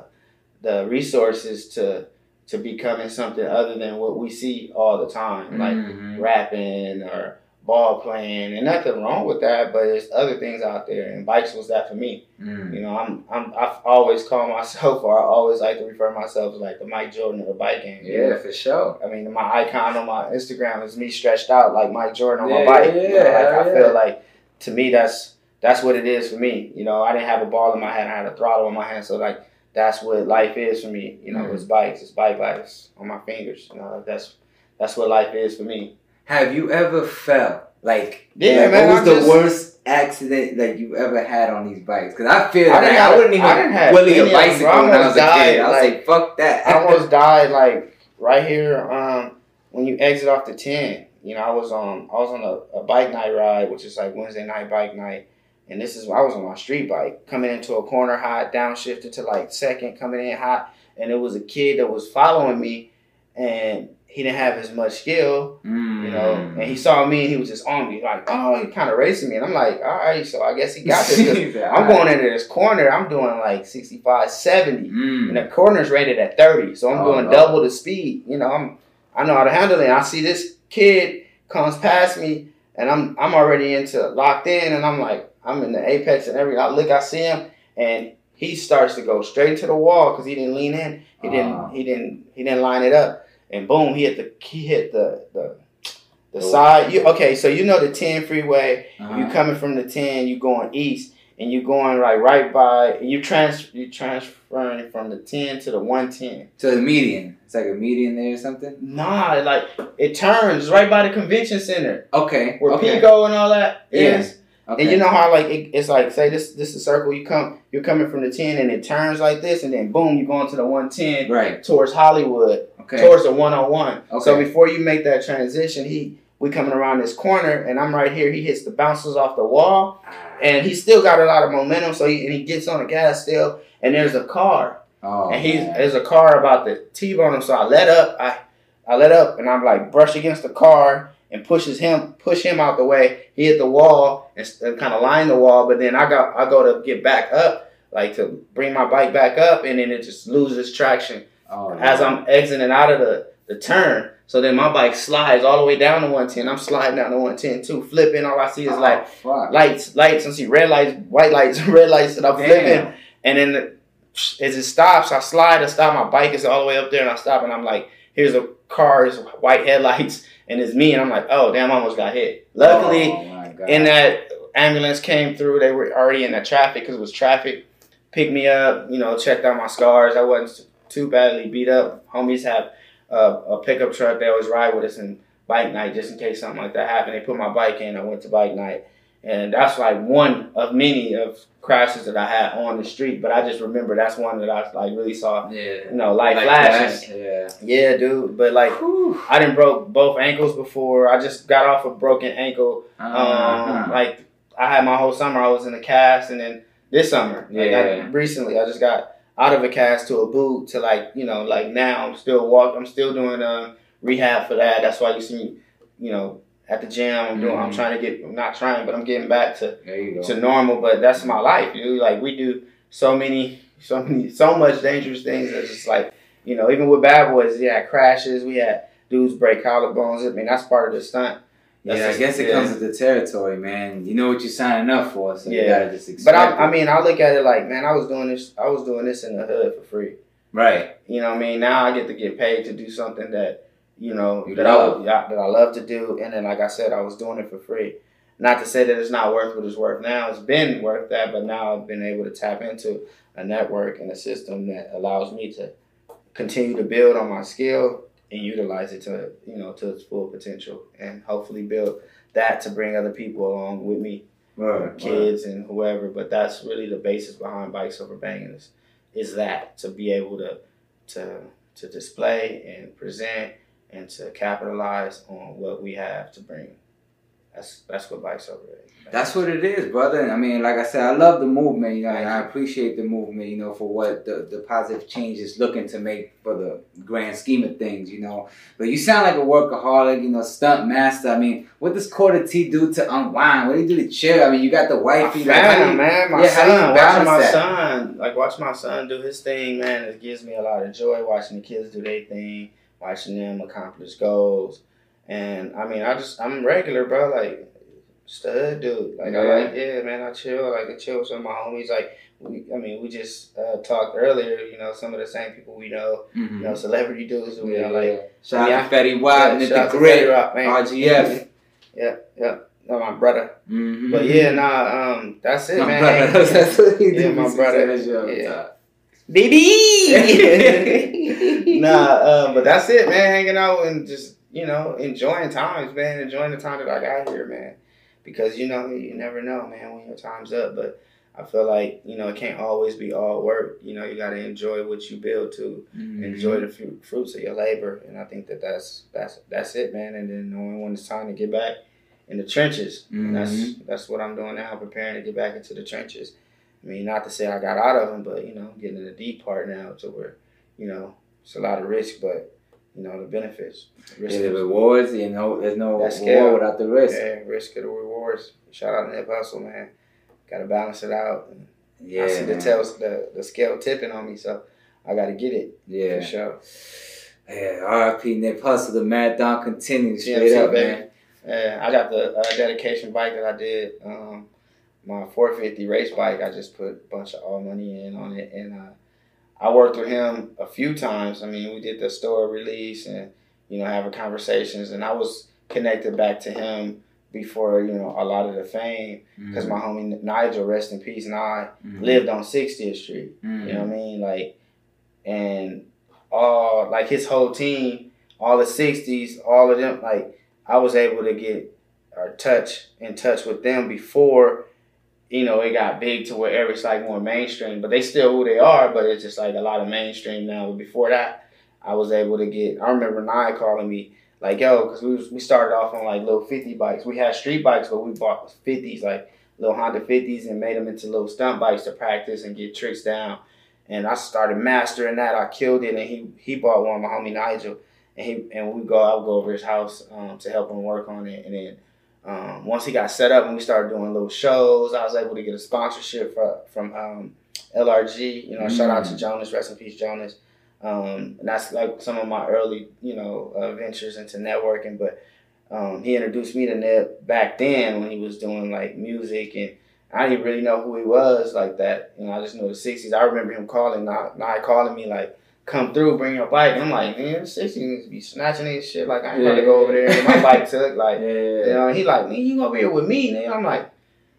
[SPEAKER 3] the resources to to becoming something other than what we see all the time, like
[SPEAKER 2] Mhm.
[SPEAKER 3] rapping or ball playing, and nothing wrong with that. But there's other things out there, and bikes was that for me.
[SPEAKER 2] Mm.
[SPEAKER 3] You know, I'm, I'm I've always called myself, or I always like to refer myself as like the Mike Jordan of the bike game.
[SPEAKER 2] Yeah,
[SPEAKER 3] know?
[SPEAKER 2] for sure.
[SPEAKER 3] I mean, my icon on my Instagram is me stretched out like Mike Jordan on my bike.
[SPEAKER 2] yeah,
[SPEAKER 3] you know, like
[SPEAKER 2] hell
[SPEAKER 3] I feel like to me that's that's what it is for me. You know, I didn't have a ball in my hand, I had a throttle in my hand, so like that's what life is for me. You know,
[SPEAKER 2] Mhm.
[SPEAKER 3] it's bikes, it's bike lights on my fingers. You know, that's that's what life is for me.
[SPEAKER 2] Have you ever felt like
[SPEAKER 3] Yeah,
[SPEAKER 2] like,
[SPEAKER 3] man,
[SPEAKER 2] What was
[SPEAKER 3] I'm
[SPEAKER 2] the
[SPEAKER 3] just-
[SPEAKER 2] worst accident that you ever had on these bikes? Because I feel
[SPEAKER 3] I
[SPEAKER 2] I, wouldn't even
[SPEAKER 3] I have any
[SPEAKER 2] a bicycle when I was
[SPEAKER 3] almost
[SPEAKER 2] a kid. I was
[SPEAKER 3] like-
[SPEAKER 2] like, fuck that.
[SPEAKER 3] I almost *laughs* died like right here um, when you exit off the ten. You know, I was on I was on a, a bike night ride, which is like Wednesday night bike night, and this is I was on my street bike coming into a corner hot, downshifted to like second, coming in hot, and it was a kid that was following me, and he didn't have as much skill,
[SPEAKER 2] Mm.
[SPEAKER 3] you know, and he saw me and he was just on me like, oh, he kind of racing me, and I'm like, all right, so I guess he got this. *laughs* I'm going into this corner, I'm doing like 65, 70.
[SPEAKER 2] Mm.
[SPEAKER 3] And the corner's rated at 30. So I'm
[SPEAKER 2] Oh,
[SPEAKER 3] doing
[SPEAKER 2] no.
[SPEAKER 3] double the speed. You know, I'm I know how to handle it. I see this kid comes past me and I'm I'm already into locked in and I'm like, I'm in the apex and every I look, I see him and he starts to go straight to the wall because he didn't lean in. He
[SPEAKER 2] Ah.
[SPEAKER 3] didn't he didn't he didn't line it up. And boom, he hit the he hit the the the
[SPEAKER 2] Oh.
[SPEAKER 3] side. You okay, so you know the 10 freeway
[SPEAKER 2] Uh-huh.
[SPEAKER 3] you coming from the ten, you going east, and you going like right by And you trans you transferring from the ten to the one ten.
[SPEAKER 2] to the median. It's like a median there or something?
[SPEAKER 3] Nah, like it turns right by the convention center
[SPEAKER 2] Okay.
[SPEAKER 3] where
[SPEAKER 2] okay.
[SPEAKER 3] Pico and all that
[SPEAKER 2] Yeah.
[SPEAKER 3] is.
[SPEAKER 2] Okay.
[SPEAKER 3] And you know how like it, it's like say this this is a circle you come you're coming from the ten and it turns like this and then boom you go into the one ten
[SPEAKER 2] Right.
[SPEAKER 3] towards Hollywood
[SPEAKER 2] Okay.
[SPEAKER 3] towards the one on one. So before you make that transition, he we coming around this corner and I'm right here. He hits the bounces off the wall ah. and he still got a lot of momentum. So he and he gets on the gas still, and there's a car,
[SPEAKER 2] oh,
[SPEAKER 3] and he's
[SPEAKER 2] man.
[SPEAKER 3] there's a car about to t-bone him. So I let up, I I let up, and I'm like brush against the car, and pushes him, push him out the way. He hit the wall and, and kind of line the wall, but then I got I go to get back up, like to bring my bike back up, and then it just loses traction
[SPEAKER 2] Oh,
[SPEAKER 3] as I'm exiting out of the, the turn. So then my bike slides all the way down to 110. I'm sliding down to 110 too, flipping. All I see is
[SPEAKER 2] Oh,
[SPEAKER 3] like
[SPEAKER 2] fuck.
[SPEAKER 3] lights, lights. I see red lights, white lights, *laughs* red lights, and I'm
[SPEAKER 2] Damn.
[SPEAKER 3] flipping. And then the, as it stops, I slide, I stop. My bike is all the way up there, and I stop, and I'm like, here's a car's white headlights, and it's me, and I'm like, oh damn, I almost got hit. Luckily,
[SPEAKER 2] Oh,
[SPEAKER 3] and that ambulance came through. They were already in the traffic because it was traffic. Picked me up, you know, checked out my scars. I wasn't too badly beat up. Homies have uh, a pickup truck. They always ride with us in bike night just in case something like that happened. They put my bike in. I went to bike night, and that's like one of many of crashes that I had on the street. But I just remember that's one that I like really saw.
[SPEAKER 2] yeah.
[SPEAKER 3] You know, light
[SPEAKER 2] Like
[SPEAKER 3] flashes.
[SPEAKER 2] Yeah.
[SPEAKER 3] Yeah, dude. But like,
[SPEAKER 2] Whew.
[SPEAKER 3] I didn't broke both ankles before. I just got off a broken ankle um,
[SPEAKER 2] Uh-huh.
[SPEAKER 3] like I had my whole summer, I was in a cast, and then this summer, like I,
[SPEAKER 2] Yeah.
[SPEAKER 3] recently, I just got out of a cast to a boot to like you know like now I'm still walk, I'm still doing um, rehab for that. That's why you see me, you know, at the gym. I'm doing, I'm
[SPEAKER 2] Mhm.
[SPEAKER 3] trying to get, I'm not trying, but I'm getting back to
[SPEAKER 2] there you go.
[SPEAKER 3] to normal. But that's my life, dude. Like we do so many, so many, so much dangerous things. It's just like you know, even with Bad Boys, we had crashes, we had dudes break collarbones. I mean, that's part of the stunt. That's
[SPEAKER 2] yeah, I guess it
[SPEAKER 3] yeah.
[SPEAKER 2] comes with the territory, man. You know what you're signing up for, so you
[SPEAKER 3] Yeah.
[SPEAKER 2] gotta just expect
[SPEAKER 3] But I, I mean, I look at it like, man, I was doing this. I was doing this in the hood for free.
[SPEAKER 2] right.
[SPEAKER 3] You know what I mean? Now I get to get paid to do something that you know
[SPEAKER 2] You
[SPEAKER 3] that
[SPEAKER 2] love.
[SPEAKER 3] I that I love to do. And then, like I said, I was doing it for free. Not to say that it's not worth what it's worth now. It's been worth that, but now I've been able to tap into a network and a system that allows me to continue to build on my skill and utilize it to you know to its full potential, and hopefully build that to bring other people along with me
[SPEAKER 2] Right.
[SPEAKER 3] kids and whoever. But that's really the basis behind Bikes Over Banging is, is that to be able to to to display and present and to capitalize on what we have to bring. That's that's what Bikes Over Banging.
[SPEAKER 2] That's what it is, brother. I mean, like I said, I love the movement, you know, and I appreciate the movement, you know, for what the, the positive change is looking to make for the grand scheme of things, you know. But you sound like a workaholic, you know, stunt master. I mean, what does Korta T do to unwind? What do you do to chill? I mean, you got the
[SPEAKER 3] My
[SPEAKER 2] wifey, like,
[SPEAKER 3] family,
[SPEAKER 2] you-
[SPEAKER 3] man, my
[SPEAKER 2] yeah, you
[SPEAKER 3] son, watching my
[SPEAKER 2] that?
[SPEAKER 3] son, like watch my son do his thing, man. It gives me a lot of joy watching the kids do their thing, watching them accomplish goals, and I mean, I just I'm regular, bro. Like stud dude. Like I
[SPEAKER 2] Yeah.
[SPEAKER 3] like, yeah, man. I chill. Like I chill with some of my homies. Like we, I mean, we just uh, talked earlier. You know, some of the same people we know.
[SPEAKER 2] Mhm.
[SPEAKER 3] You know, celebrity dudes. who we
[SPEAKER 2] Yeah,
[SPEAKER 3] know, like.
[SPEAKER 2] Shout
[SPEAKER 3] Yeah.
[SPEAKER 2] out to Fetty Wap,
[SPEAKER 3] yeah,
[SPEAKER 2] Nip the Grit,
[SPEAKER 3] Wap, man.
[SPEAKER 2] RGF. *laughs*
[SPEAKER 3] Yeah, yeah. No, my brother.
[SPEAKER 2] Mm-hmm.
[SPEAKER 3] But yeah, nah. Um, that's it,
[SPEAKER 2] my
[SPEAKER 3] man.
[SPEAKER 2] brother. *laughs* That's what he
[SPEAKER 3] Yeah, my brother.
[SPEAKER 2] that shit all the
[SPEAKER 3] Yeah. baby. nah, uh, but that's it, man. Hanging out and just you know enjoying times, man. Enjoying the time that I got here, man. Because you know you never know, man, when your time's up. But I feel like you know it can't always be all work. You know you got to enjoy what you build to
[SPEAKER 2] Mm-hmm.
[SPEAKER 3] enjoy the fru- fruits of your labor, and I think that that's that's that's it, man. And then knowing when it's time to get back in the trenches, and that's
[SPEAKER 2] Mhm.
[SPEAKER 3] that's what I'm doing now, preparing to get back into the trenches. I mean, not to say I got out of them, but you know, getting in the deep part now to where, you know, it's a lot of risk, but you know the benefits. Risk,
[SPEAKER 2] Yeah, the rewards, you know, there's no reward
[SPEAKER 3] scale.
[SPEAKER 2] without the risk.
[SPEAKER 3] yeah, risk of the rewards. Shout out to Nip Hussle, man. Got to balance it out. And
[SPEAKER 2] Yeah,
[SPEAKER 3] I see the
[SPEAKER 2] man.
[SPEAKER 3] tails, the the scale tipping on me, so I got to get it
[SPEAKER 2] Yeah.
[SPEAKER 3] for sure.
[SPEAKER 2] Yeah, RIP Nip Hussle, the marathon continues
[SPEAKER 3] Yeah,
[SPEAKER 2] straight
[SPEAKER 3] see,
[SPEAKER 2] up,
[SPEAKER 3] baby.
[SPEAKER 2] man.
[SPEAKER 3] Yeah, I got the uh, dedication bike that I did. Um, my 450 race bike. I just put a bunch of all money in on it, and uh, I worked with him a few times. I mean, we did the store release and you know having conversations, and I was connected back to him before you know a lot of the fame because my homie Nigel, rest in peace, and I
[SPEAKER 2] Mhm.
[SPEAKER 3] lived on 60th Street.
[SPEAKER 2] Mhm.
[SPEAKER 3] You know what I mean? Like, and all like his whole team, all the '60s, all of them. Like, I was able to get or touch in touch with them before, you know, it got big to where it's like more mainstream. But they still who they are, but it's just like a lot of mainstream now. But before that, I was able to get. I remember Nye calling me. Like yo, because we we started off on like little fifty bikes. We had street bikes, but we bought fifties, like little Honda fifties, and made them into little stunt bikes to practice and get tricks down and I started mastering that. I killed it, and he he bought one, my homie Nigel, and he and we go. I would go over his house um, to help him work on it, and then. Um, once he got set up and we started doing little shows, I was able to get a sponsorship for, from um, LRG. You know, shout out to
[SPEAKER 2] Mm.
[SPEAKER 3] Jonas, rest in peace, Jonas. Um, and that's like some of my early, you know, uh, ventures into networking. But um, he introduced me to Nip back then when he was doing like music, and I didn't really know who he was like that. You know, I just know the '60s. I remember him calling, not not calling me like, "Come through, bring your bike." And I'm like, man, '60s needs to be snatching this shit. Like I ain't gonna go over there and my bike *laughs* took. Like,
[SPEAKER 2] Yeah.
[SPEAKER 3] you know, he like, man, you over here with me, nigga. I'm like,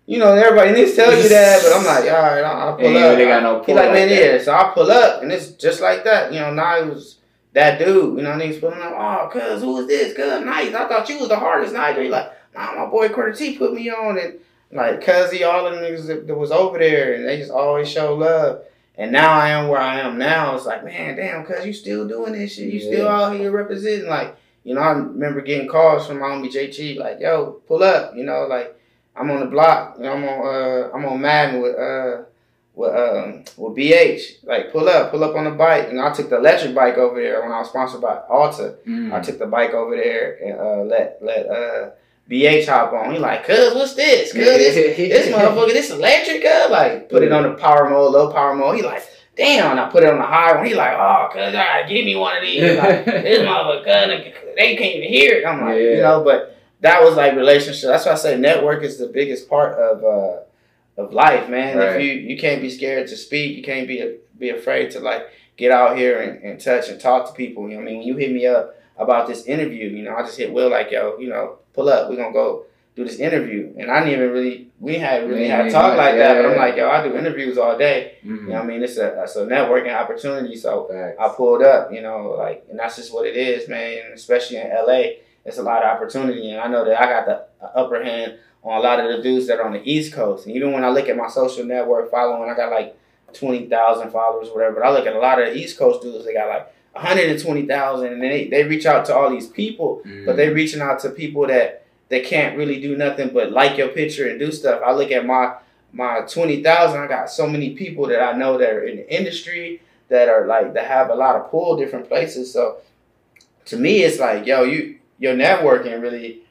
[SPEAKER 3] you know, everybody needs to tell you that, but I'm like, *laughs* all right, I'll, I'll pull up.
[SPEAKER 2] got no
[SPEAKER 3] he
[SPEAKER 2] pull
[SPEAKER 3] like,
[SPEAKER 2] like
[SPEAKER 3] man, yeah. So I pull up, and it's just like that. You know, now he was that dude. You know, niggas pulling up. Oh, cuz, who is this? Cuz, nice. I thought you was the hardest night. He like, nah, my boy Korta T put me on, and like, cuz he, all of the niggas that, that was over there, and they just always show love. And now I am where I am now. It's like, man, damn, cuz you still doing this shit. You still out here representing. Like, you know, I remember getting calls from my homie JT, like, yo, pull up. You know, like, I'm on the block. You know, I'm on uh I'm on Madden with uh with um with BH. Like pull up, pull up on the bike. And I took the electric bike over there when I was sponsored by Alta.
[SPEAKER 2] Mm.
[SPEAKER 3] I took the bike over there and uh let let uh BH hop on. He like, cuz what's this? Cuz this *laughs* this motherfucker, this electric, cuz like put it on the power mode, low power mode. He like, damn, I put it on the high one. He like, oh, cuz all right, give me one of these. Like, *laughs* this motherfucker, cuz, they can't even hear it. I'm like, you know, but that was like relationship. That's why I say network is the biggest part of uh of life, man.
[SPEAKER 2] Right.
[SPEAKER 3] If you you can't be scared to speak, you can't be be afraid to like get out here and, and touch and talk to people. You know, what I mean, when you hit me up about this interview, you know, I just hit Will like, yo, you know, pull up, we're gonna go do this interview. And I didn't even really we hadn't really had talk like that, but I'm
[SPEAKER 2] yeah.
[SPEAKER 3] like, yo, I do interviews all day.
[SPEAKER 2] Mhm.
[SPEAKER 3] You know, what I mean, it's a it's a networking opportunity. So
[SPEAKER 2] Facts.
[SPEAKER 3] I pulled up, you know, like, and that's just what it is, man. And especially in LA, it's a lot of opportunity, and I know that I got the upper hand on a lot of the dudes that are on the East Coast. And even when I look at my social network following, I got like twenty thousand followers, whatever. But I look at a lot of the East Coast dudes, they got like one hundred and twenty thousand, and they they reach out to all these people,
[SPEAKER 2] Mm.
[SPEAKER 3] but they're reaching out to people that they can't really do nothing but like your picture and do stuff. I look at my my twenty thousand. I got so many people that I know that are in the industry that are like that have a lot of pull different places. So to me, it's like yo, you your networking really.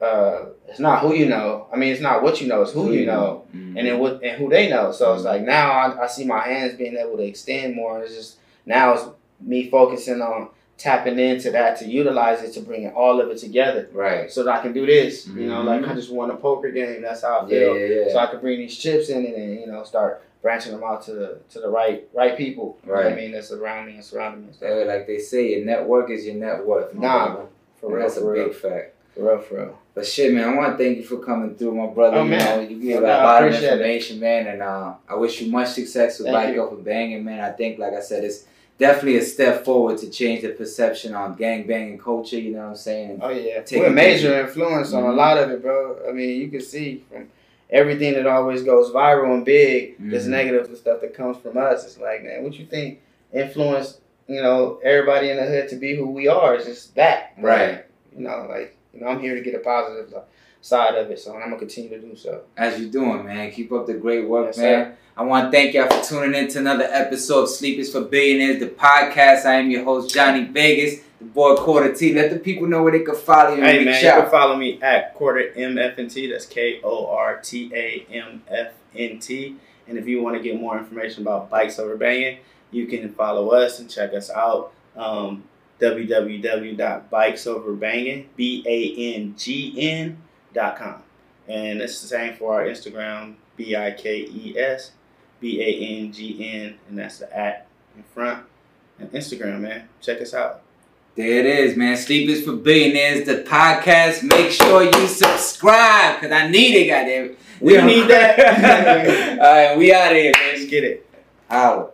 [SPEAKER 3] Uh, it's not who you know. I mean, it's not what you know. It's who you know,
[SPEAKER 2] Mhm.
[SPEAKER 3] and then what and who they know. So it's like now I, I see my hands being able to extend more. And it's just now it's me focusing on tapping into that to utilize it to bring all of it together
[SPEAKER 2] Right.
[SPEAKER 3] so that I can do this. You know, like
[SPEAKER 2] Mhm.
[SPEAKER 3] I just won a poker game. That's how I feel.
[SPEAKER 2] yeah, yeah.
[SPEAKER 3] So I can bring these chips in it and you know start branching them out to the to the right right people. You know I mean, that's around me and surrounding me. And stuff.
[SPEAKER 2] Like they say, your network is your net worth.
[SPEAKER 3] Nah,
[SPEAKER 2] brother.
[SPEAKER 3] For real,
[SPEAKER 2] that's a
[SPEAKER 3] real,
[SPEAKER 2] big fact.
[SPEAKER 3] for real, for real.
[SPEAKER 2] But shit, man, I want to thank you for coming through, my brother.
[SPEAKER 3] Oh,
[SPEAKER 2] you
[SPEAKER 3] man.
[SPEAKER 2] know, you gave a lot of
[SPEAKER 3] appreciate it.
[SPEAKER 2] information, man, and uh, I wish you much success with
[SPEAKER 3] Thank you.
[SPEAKER 2] Up and Banging, man. I think, like I said, it's definitely a step forward to change the perception on gang banging culture. You know what I'm saying?
[SPEAKER 3] Oh yeah,
[SPEAKER 2] Take
[SPEAKER 3] we're a major influence on a
[SPEAKER 2] Mhm.
[SPEAKER 3] lot of it, bro. I mean, you can see from everything that always goes viral and big, this
[SPEAKER 2] Mhm.
[SPEAKER 3] negative stuff that comes from us. It's like, man, what you think influenced, you know, everybody in the hood to be who we are? It's just that,
[SPEAKER 2] Right.
[SPEAKER 3] You know, like you know, I'm here to get a positive side of it, so I'm gonna continue to do so.
[SPEAKER 2] As you're doing, man. Keep up the great work,
[SPEAKER 3] Yes,
[SPEAKER 2] man. I want to thank y'all for tuning in to another episode of Sleep is for Billionaires, the podcast. I am your host, Johnny Vegas, the boy Korta T. Let the people know where they can follow you
[SPEAKER 3] Hey man, you
[SPEAKER 2] out.
[SPEAKER 3] can follow me at korta MFNT. That's K O R T A M F N T. And if you want to get more information about bikes over banging, you can follow us and check us out. Um, www.bikesoverbanging b a n g n dot com, and it's the same for our Instagram b i k e s b a n g n, and that's the at in front. And Instagram, man, check us out.
[SPEAKER 2] There it is, man. Sleep is for Billionaires, the podcast. Make sure you subscribe, because I need it, goddamn.
[SPEAKER 3] We need that. *laughs*
[SPEAKER 2] All right, we out of here, man.
[SPEAKER 3] Let's get it.
[SPEAKER 2] Holla.